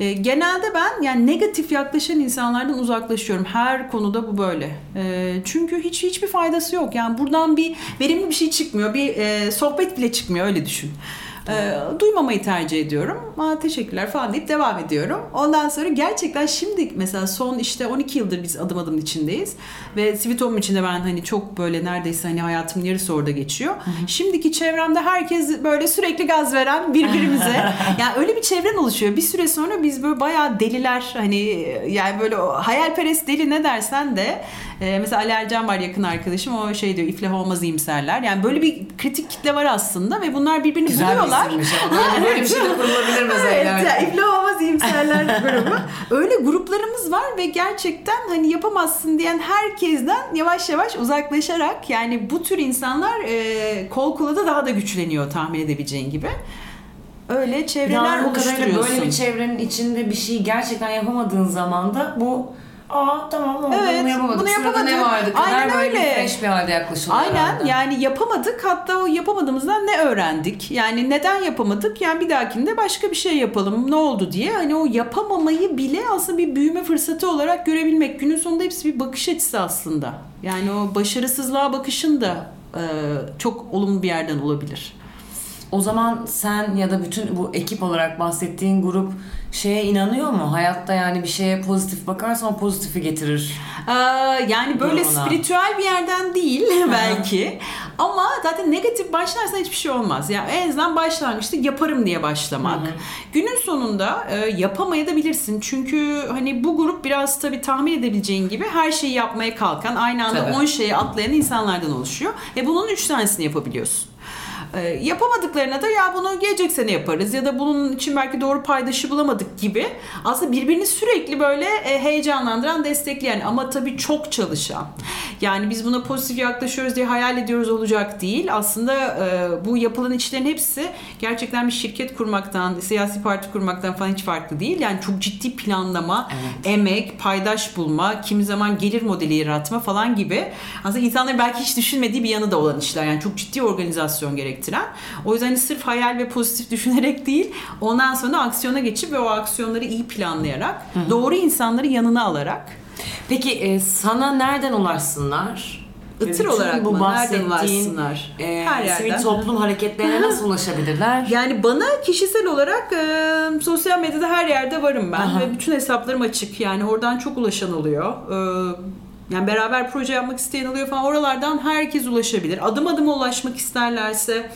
E, genelde ben yani negatif yaklaşan insanlardan uzaklaşıyorum. Her konuda bu böyle. E, çünkü hiç hiçbir faydası yok. Yani buradan bir verimli bir şey çıkmıyor. Bir e, sohbet bile çıkmıyor öyle düşün. Ee, duymamayı tercih ediyorum. Aa, teşekkürler falan deyip devam ediyorum. Ondan sonra gerçekten şimdi mesela son işte 12 yıldır biz adım adım içindeyiz. Ve Home içinde ben hani çok böyle neredeyse hani hayatımın yarısı orada geçiyor. Şimdiki çevremde herkes böyle sürekli gaz veren birbirimize. yani öyle bir çevren oluşuyor. Bir süre sonra biz böyle bayağı deliler hani yani böyle hayalperest deli ne dersen de e, mesela Ali Ercan var yakın arkadaşım o şey diyor iflah olmaz iyimserler. Yani böyle bir kritik kitle var aslında ve bunlar birbirini Güzel buluyorlar. İsimmiş ama böyle, bir şey de kurulabilir mesela. Evet, ileride. ya iflah olmaz iyimserler grubu. Öyle gruplarımız var ve gerçekten hani yapamazsın diyen herkesten yavaş yavaş uzaklaşarak yani bu tür insanlar e, kol kola da daha da güçleniyor tahmin edebileceğin gibi. Öyle çevreler Yani oluşturuyorsun. böyle bir çevrenin içinde bir şeyi gerçekten yapamadığın zaman da bu aa tamam oldu Evet, bunu yapamadık. bunu Sırada ne yapamadık. vardı? Kadar Aynen böyle bir öyle. fresh bir halde yaklaşılıyor Aynen herhalde. yani yapamadık hatta o yapamadığımızdan ne öğrendik? Yani neden yapamadık? Yani bir dahakinde başka bir şey yapalım ne oldu diye hani o yapamamayı bile aslında bir büyüme fırsatı olarak görebilmek. Günün sonunda hepsi bir bakış açısı aslında. Yani o başarısızlığa bakışın da e, çok olumlu bir yerden olabilir. O zaman sen ya da bütün bu ekip olarak bahsettiğin grup şeye inanıyor mu? Hayatta yani bir şeye pozitif bakarsan o pozitifi getirir. Ee, yani böyle Durumuna. spiritüel bir yerden değil belki. Ama zaten negatif başlarsan hiçbir şey olmaz. Yani en azından başlangıçta yaparım diye başlamak. Günün sonunda e, yapamayabilirsin. Çünkü hani bu grup biraz tabii tahmin edebileceğin gibi her şeyi yapmaya kalkan, aynı anda Tabii. 10 şeye atlayan insanlardan oluşuyor. Ve bunun 3 tanesini yapabiliyorsun. E, yapamadıklarına da ya bunu gelecek sene yaparız ya da bunun için belki doğru paydaşı bulamadık gibi aslında birbirini sürekli böyle e, heyecanlandıran, destekleyen ama tabii çok çalışan. Yani biz buna pozitif yaklaşıyoruz diye hayal ediyoruz olacak değil. Aslında e, bu yapılan işlerin hepsi gerçekten bir şirket kurmaktan, siyasi parti kurmaktan falan hiç farklı değil. Yani çok ciddi planlama, emek, paydaş bulma, kimi zaman gelir modeli yaratma falan gibi. Aslında insanların belki hiç düşünmediği bir yanı da olan işler. Yani çok ciddi organizasyon gerektiren. O yüzden hani sırf hayal ve pozitif düşünerek değil, ondan sonra aksiyona geçip ve o aksiyonları iyi planlayarak, doğru insanları yanına alarak Peki e, sana nereden ulaşsınlar? Itır olarak bu mı? Nereden ulaşsınlar? E, Her yerden. sivil toplum hareketlerine nasıl ulaşabilirler? Yani bana kişisel olarak e, sosyal medyada her yerde varım ben Aha. ve bütün hesaplarım açık. Yani oradan çok ulaşan oluyor. E, yani beraber proje yapmak isteyen oluyor falan. Oralardan herkes ulaşabilir. Adım adım ulaşmak isterlerse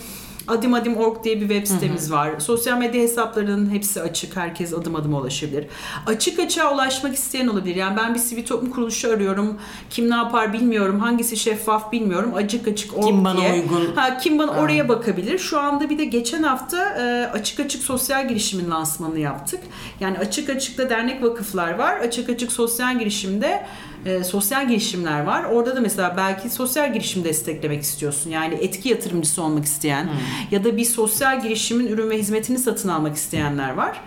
Adım Adım Org diye bir web sitemiz var. Sosyal medya hesaplarının hepsi açık. Herkes adım adım ulaşabilir. Açık açığa ulaşmak isteyen olabilir. Yani ben bir sivil toplum kuruluşu arıyorum. Kim ne yapar bilmiyorum. Hangisi şeffaf bilmiyorum. Açık açık org Kim bana diye. uygun? Ha, kim bana oraya bakabilir. Şu anda bir de geçen hafta e, açık açık sosyal girişimin lansmanını yaptık. Yani açık açıkta dernek vakıflar var. Açık açık sosyal girişimde e, sosyal girişimler var. Orada da mesela belki sosyal girişim desteklemek istiyorsun. Yani etki yatırımcısı olmak isteyen ya da bir sosyal girişimin ürün ve hizmetini satın almak isteyenler var.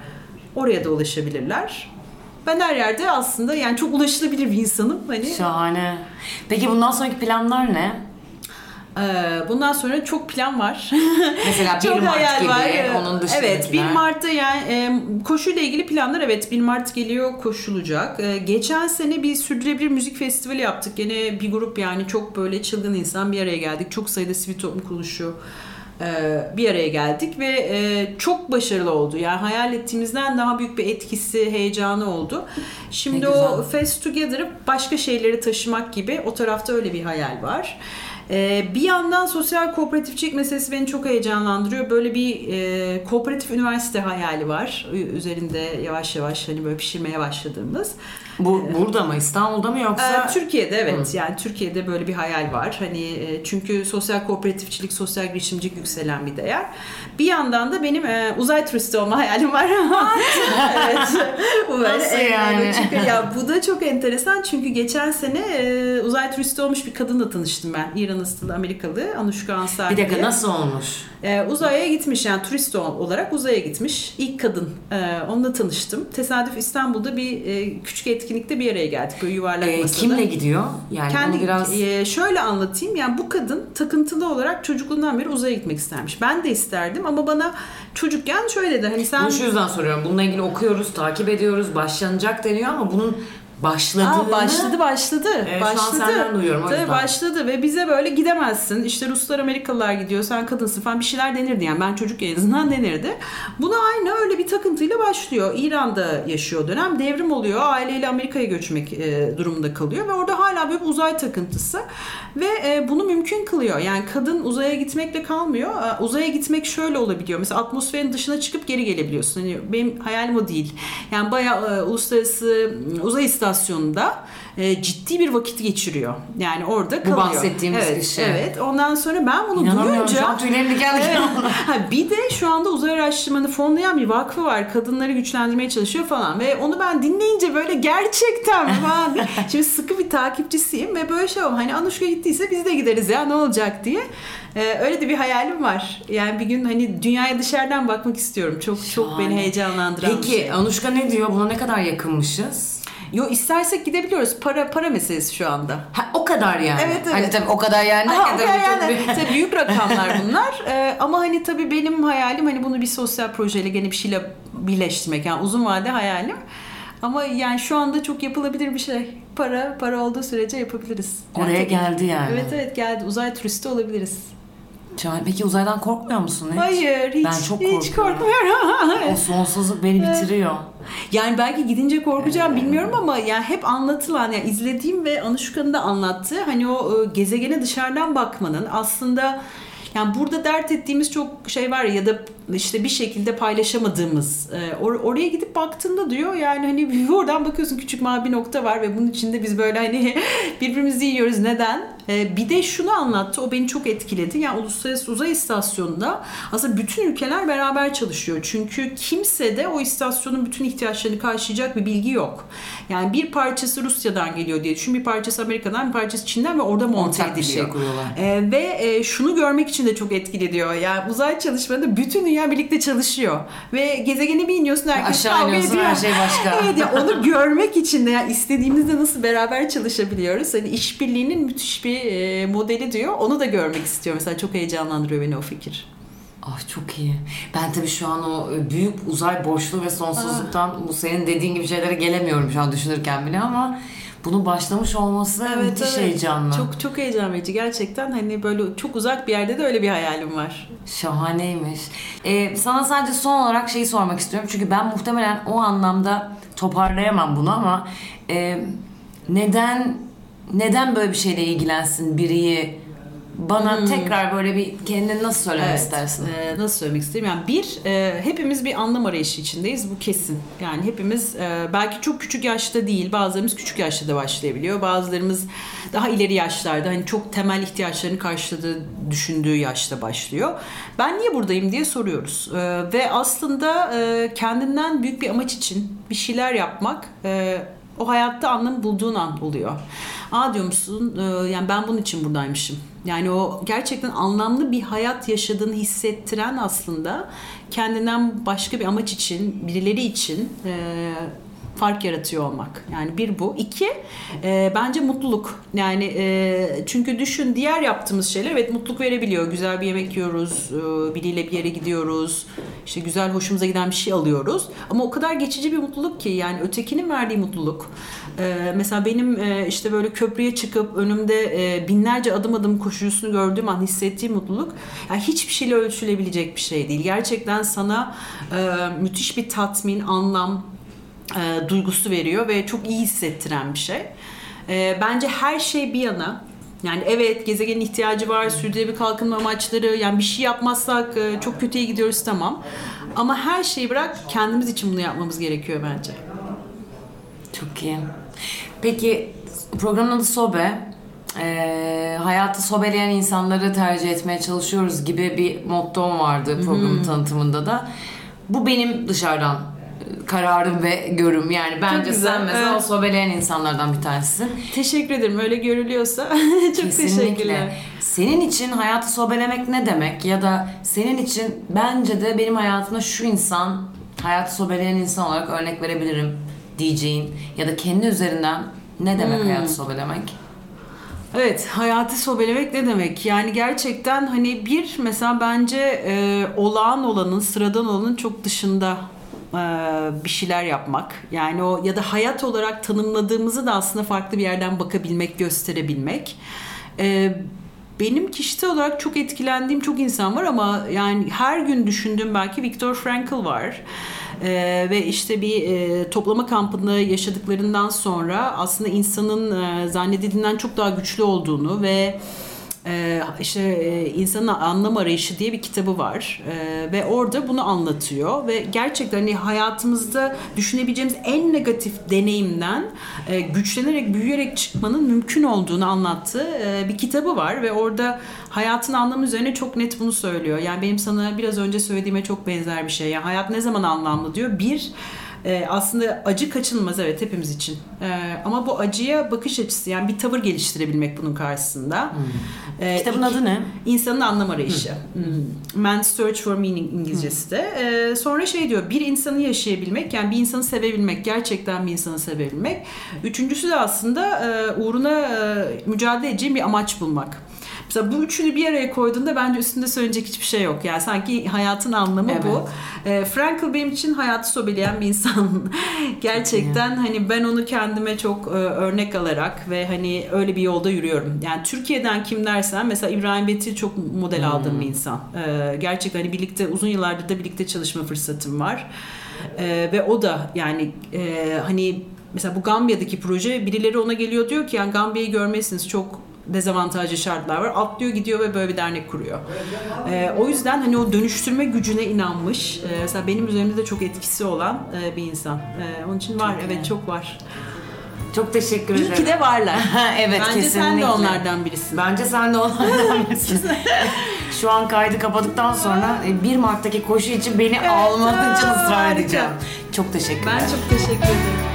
Oraya da ulaşabilirler. Ben her yerde aslında yani çok ulaşılabilir bir insanım. Hani Şahane. Peki bundan sonraki planlar ne? E, bundan sonra çok plan var. Mesela 1 Çok Mart hayal gibi, var. onun dışında. Evet 1 Mart'ta yani e, koşuyla ilgili planlar evet 1 Mart geliyor koşulacak. E, geçen sene bir sürdürülebilir müzik festivali yaptık. Gene bir grup yani çok böyle çılgın insan bir araya geldik. Çok sayıda sivil toplum kuruluşu e, bir araya geldik ve e, çok başarılı oldu. Yani hayal ettiğimizden daha büyük bir etkisi, heyecanı oldu. Şimdi o. Fest Together'ı başka şeyleri taşımak gibi o tarafta öyle bir hayal var. Ee, bir yandan sosyal kooperatifçilik meselesi beni çok heyecanlandırıyor. Böyle bir e, kooperatif üniversite hayali var. Üzerinde yavaş yavaş hani böyle pişirmeye başladığımız. Bu burada mı? İstanbul'da mı yoksa? Ee, Türkiye'de evet yani Türkiye'de böyle bir hayal var. Hani e, çünkü sosyal kooperatifçilik, sosyal girişimcilik yükselen bir değer. Bir yandan da benim e, uzay turisti olma hayalim var. evet. Böyle Nasıl yani? açık- Ya bu da çok enteresan çünkü geçen sene e, uzay turisti olmuş bir kadınla tanıştım ben. İran asıllı Amerikalı Anushka Ansari bir dakika diye. nasıl olmuş? Ee, uzaya gitmiş yani turist ol- olarak uzaya gitmiş. İlk kadın. Ee, onunla tanıştım. Tesadüf İstanbul'da bir e, küçük etkinlikte bir araya geldik. Böyle yuvarlak masada. kimle gidiyor? Yani Kendi biraz e, şöyle anlatayım. Yani bu kadın takıntılı olarak çocukluğundan beri uzaya gitmek istermiş. Ben de isterdim ama bana çocukken şöyle dedi. Hani sen bunu şu yüzden soruyorum. Bununla ilgili okuyoruz, takip ediyoruz, başlanacak deniyor ama bunun başladığını... Aa, başladı başladı. Evet, şu an başladı. senden duyuyorum, Tabii başladı ve bize böyle gidemezsin. İşte Ruslar Amerikalılar gidiyor sen kadınsın falan bir şeyler denirdi yani ben çocuk en azından denirdi. Buna aynı öyle bir takıntıyla başlıyor. İran'da yaşıyor dönem devrim oluyor aileyle Amerika'ya göçmek e, durumunda kalıyor ve orada hala böyle bir uzay takıntısı ve e, bunu mümkün kılıyor. Yani kadın uzaya gitmekle kalmıyor. E, uzaya gitmek şöyle olabiliyor. Mesela atmosferin dışına çıkıp geri gelebiliyorsun. Hani benim hayalim o değil. Yani bayağı e, uluslararası uzay istasyonunda e, ciddi bir vakit geçiriyor. Yani orada Bu kalıyor. bahsettiğimiz evet, kişi. Evet. Ondan sonra ben bunu duyunca tüylerim diken diken Evet. bir de şu anda uzay araştırmanı fonlayan bir vakfı var. Kadınları güçlendirmeye çalışıyor falan. Ve onu ben dinleyince böyle gerçekten falan. Şimdi sıkı bir takipçisiyim ve böyle şey oldu. Hani Anuşka gittiyse biz de gideriz ya ne olacak diye. Ee, öyle de bir hayalim var. Yani bir gün hani dünyaya dışarıdan bakmak istiyorum. Çok çok Şahane. beni heyecanlandıran Peki şey. Anuşka ne diyor? Buna ne kadar yakınmışız? Yo istersek gidebiliyoruz. Para para meselesi şu anda. Ha, o kadar yani. Evet, evet. Hani tabii o kadar yani. Aha, tabii çok yani. büyük- Tabii büyük rakamlar bunlar. Ee, ama hani tabii benim hayalim hani bunu bir sosyal projeyle gene bir şeyle birleştirmek. Yani uzun vade hayalim. Ama yani şu anda çok yapılabilir bir şey. Para para olduğu sürece yapabiliriz. Yani Oraya tabii- geldi yani. Evet evet geldi. Uzay turisti olabiliriz. Şahane. Peki uzaydan korkmuyor musun hiç? Hayır hiç, Ben çok hiç korkuyorum. korkmuyorum. O sonsuzluk beni bitiriyor. Yani belki gidince korkacağım bilmiyorum ama yani hep anlatılan yani izlediğim ve Anuşka'nın da anlattığı hani o e, gezegene dışarıdan bakmanın aslında yani burada dert ettiğimiz çok şey var ya da işte bir şekilde paylaşamadığımız e, or- oraya gidip baktığında diyor yani hani oradan bakıyorsun küçük mavi nokta var ve bunun içinde biz böyle hani birbirimizi yiyoruz neden? E, bir de şunu anlattı o beni çok etkiledi. Yani Uluslararası Uzay İstasyonu'nda aslında bütün ülkeler beraber çalışıyor. Çünkü kimse de o istasyonun bütün ihtiyaçlarını karşılayacak bir bilgi yok. Yani bir parçası Rusya'dan geliyor diye düşün. Bir parçası Amerika'dan, bir parçası Çin'den ve orada monte bir ediliyor. şey kuruyorlar. Ee, ve e, şunu görmek için de çok etkili diyor. Yani uzay çalışmalarında bütün dünya birlikte çalışıyor. Ve gezegene bir iniyorsun herkes Aşağı kavga iniyorsun ediyor. her şey başka. evet yani onu görmek için de yani istediğimizde nasıl beraber çalışabiliyoruz. Hani işbirliğinin müthiş bir e, modeli diyor. Onu da görmek istiyor. Mesela çok heyecanlandırıyor beni o fikir. Ah çok iyi. Ben tabii şu an o e, büyük uzay boşluğu ve sonsuzluktan bu senin dediğin gibi şeylere gelemiyorum şu an düşünürken bile ama bunun başlamış olması müthiş heyecanlı. Çok çok heyecan verici gerçekten. Hani böyle çok uzak bir yerde de öyle bir hayalim var. Şahaneymiş. Ee, sana sadece son olarak şeyi sormak istiyorum. Çünkü ben muhtemelen o anlamda toparlayamam bunu ama e, neden neden böyle bir şeyle ilgilensin biriyi bana tekrar böyle bir kendini nasıl söylemek istersin? e, nasıl söylemek isterim? Yani bir, e, hepimiz bir anlam arayışı içindeyiz. Bu kesin. Yani hepimiz e, belki çok küçük yaşta değil. Bazılarımız küçük yaşta da başlayabiliyor. Bazılarımız daha ileri yaşlarda hani çok temel ihtiyaçlarını karşıladığı düşündüğü yaşta başlıyor. Ben niye buradayım diye soruyoruz. E, ve aslında e, kendinden büyük bir amaç için bir şeyler yapmak e, o hayatta anlam bulduğun an oluyor. Aa diyor musun e, yani ben bunun için buradaymışım. Yani o gerçekten anlamlı bir hayat yaşadığını hissettiren aslında kendinden başka bir amaç için, birileri için e, fark yaratıyor olmak. Yani bir bu. İki, e, bence mutluluk. Yani e, çünkü düşün diğer yaptığımız şeyler evet mutluluk verebiliyor. Güzel bir yemek yiyoruz, e, biriyle bir yere gidiyoruz. işte güzel hoşumuza giden bir şey alıyoruz. Ama o kadar geçici bir mutluluk ki yani ötekinin verdiği mutluluk. E, mesela benim e, işte böyle köprüye çıkıp önümde e, binlerce adım adım koşucusunu gördüğüm an hissettiğim mutluluk yani hiçbir şeyle ölçülebilecek bir şey değil. Gerçekten sana e, müthiş bir tatmin, anlam, e, duygusu veriyor ve çok iyi hissettiren bir şey. E, bence her şey bir yana yani evet gezegenin ihtiyacı var, sürdürülebilir kalkınma amaçları, yani bir şey yapmazsak e, çok kötüye gidiyoruz tamam. Ama her şeyi bırak kendimiz için bunu yapmamız gerekiyor bence. Çok iyi. Peki programın adı Sobe. Ee, hayatı sobeleyen insanları tercih etmeye çalışıyoruz gibi bir mottom vardı programın tanıtımında da. Bu benim dışarıdan kararım ve görüm. Yani bence güzel, sen mesela evet. o sobeleyen insanlardan bir tanesisin. Teşekkür ederim. Öyle görülüyorsa çok Kesinlikle. teşekkürler. Senin için hayatı sobelemek ne demek? Ya da senin için bence de benim hayatımda şu insan, hayatı sobeleyen insan olarak örnek verebilirim diyeceğin ya da kendi üzerinden ne demek Hmm. hayatı sobelemek? Evet, hayatı sobelemek ne demek? Yani gerçekten hani bir mesela bence e, olağan olanın, sıradan olanın çok dışında bir şeyler yapmak. Yani o ya da hayat olarak tanımladığımızı da aslında farklı bir yerden bakabilmek, gösterebilmek. E, benim kişisel olarak çok etkilendiğim çok insan var ama yani her gün düşündüğüm belki Viktor Frankl var. Ee, ve işte bir e, toplama kampında yaşadıklarından sonra aslında insanın e, zannedildiğinden çok daha güçlü olduğunu ve e, işte insanın anlam arayışı diye bir kitabı var e, ve orada bunu anlatıyor ve gerçekten hani hayatımızda düşünebileceğimiz en negatif deneyimden e, güçlenerek büyüyerek çıkmanın mümkün olduğunu anlattığı e, bir kitabı var ve orada hayatın anlamı üzerine çok net bunu söylüyor. Yani benim sana biraz önce söylediğime çok benzer bir şey. Yani hayat ne zaman anlamlı diyor. Bir e, aslında acı kaçınılmaz evet hepimiz için. E, ama bu acıya bakış açısı yani bir tavır geliştirebilmek bunun karşısında. Hmm. E, Kitabın adı ne? İnsanın anlam arayışı. Hmm. Man's Search for Meaning İngilizcesi de. E, sonra şey diyor bir insanı yaşayabilmek yani bir insanı sevebilmek gerçekten bir insanı sevebilmek. Üçüncüsü de aslında e, uğruna e, mücadele edeceğim bir amaç bulmak. Mesela bu üçünü bir araya koyduğunda bence üstünde söyleyecek hiçbir şey yok. Yani sanki hayatın anlamı evet. bu. E, Frankl benim için hayatı sobeleyen bir insan. Gerçekten hani ben onu kendime çok e, örnek alarak ve hani öyle bir yolda yürüyorum. Yani Türkiye'den kim dersen mesela İbrahim Betil çok model hmm. aldığım bir insan. E, gerçekten hani birlikte uzun yıllardır da birlikte çalışma fırsatım var. E, ve o da yani e, hani mesela bu Gambiya'daki proje birileri ona geliyor diyor ki yani Gambiya'yı görmezsiniz çok dezavantajlı şartlar var. Atlıyor gidiyor ve böyle bir dernek kuruyor. Ee, o yüzden hani o dönüştürme gücüne inanmış. Ee, mesela benim üzerimde de çok etkisi olan e, bir insan. Ee, onun için var. Çok evet iyi. çok var. Çok teşekkür ederim. İyi ki de varlar. evet Bence kesinlikle. sen de onlardan birisin. Bence sen de onlardan birisin. Şu an kaydı kapadıktan sonra 1 e, Mart'taki koşu için beni evet, alman için ısrar edeceğim. Çok teşekkür ederim. Ben çok teşekkür ederim.